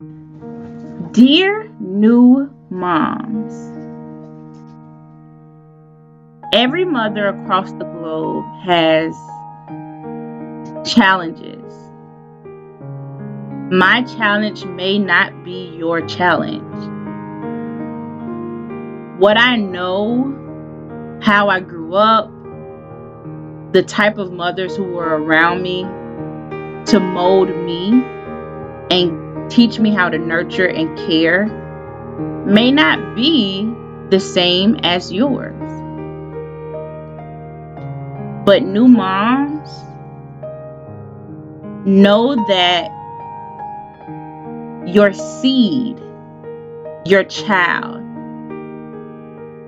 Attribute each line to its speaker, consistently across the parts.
Speaker 1: Dear new moms, every mother across the globe has challenges. My challenge may not be your challenge. What I know, how I grew up, the type of mothers who were around me to mold me and teach me how to nurture and care may not be the same as yours. But new moms know that your seed, your child,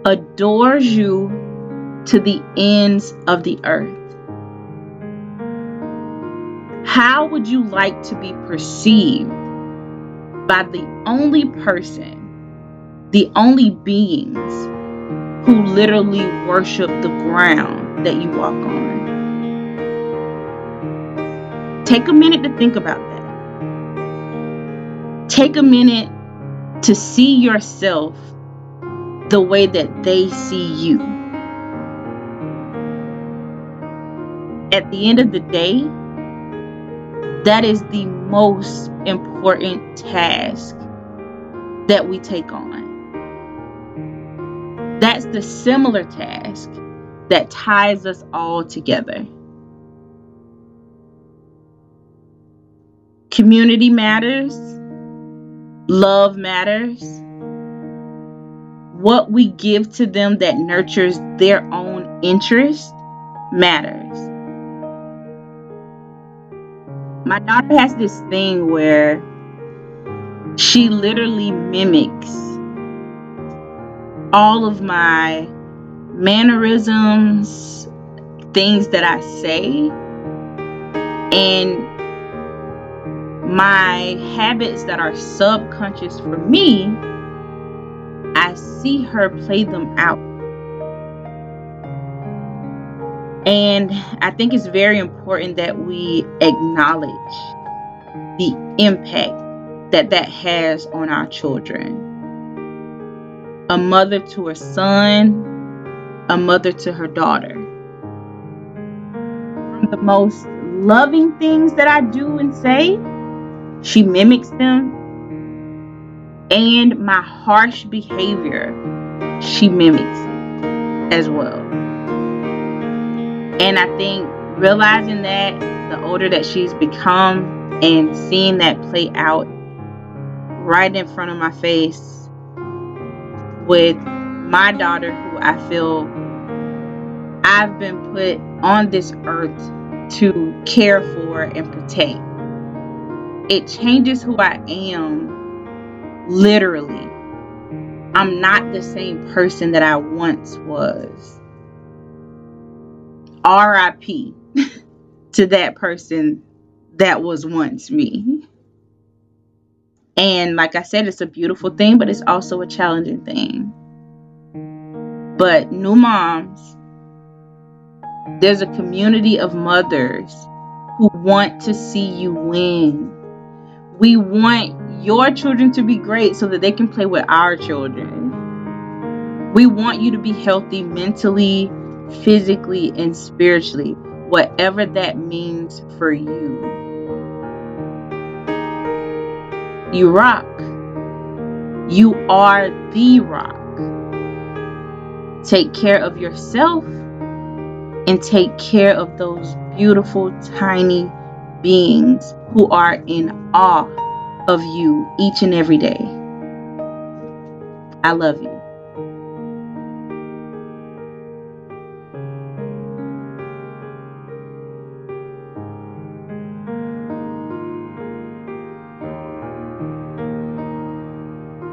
Speaker 1: adores you to the ends of the earth. How would you like to be perceived by the only person, the only beings who literally worship the ground that you walk on? Take a minute to think about that. Take a minute to see yourself the way that they see you. At the end of the day, that is the most important task that we take on. That's the similar task that ties us all together. Community matters, love matters. What we give to them that nurtures their own interest matters my daughter has this thing where she literally mimics all of my mannerisms, things that I say, and my habits that are subconscious for me. I see her play them out. And I think it's very important that we acknowledge the impact that that has on our children. A mother to her son, a mother to her daughter. The most loving things that I do and say, she mimics them. And my harsh behavior, she mimics as well. And I think realizing that the older that she's become and seeing that play out right in front of my face with my daughter, who I feel I've been put on this earth to care for and protect. It changes who I am literally. I'm not the same person that I once was. RIP to that person that was once me. And like I said, it's a beautiful thing, but it's also a challenging thing. But new moms, there's a community of mothers who want to see you win. We want your children to be great so that they can play with our children. We want you to be healthy mentally, physically and spiritually, whatever that means for you. You rock. You are the rock. Take care of yourself and take care of those beautiful, tiny beings who are in awe of you each and every day. I love you.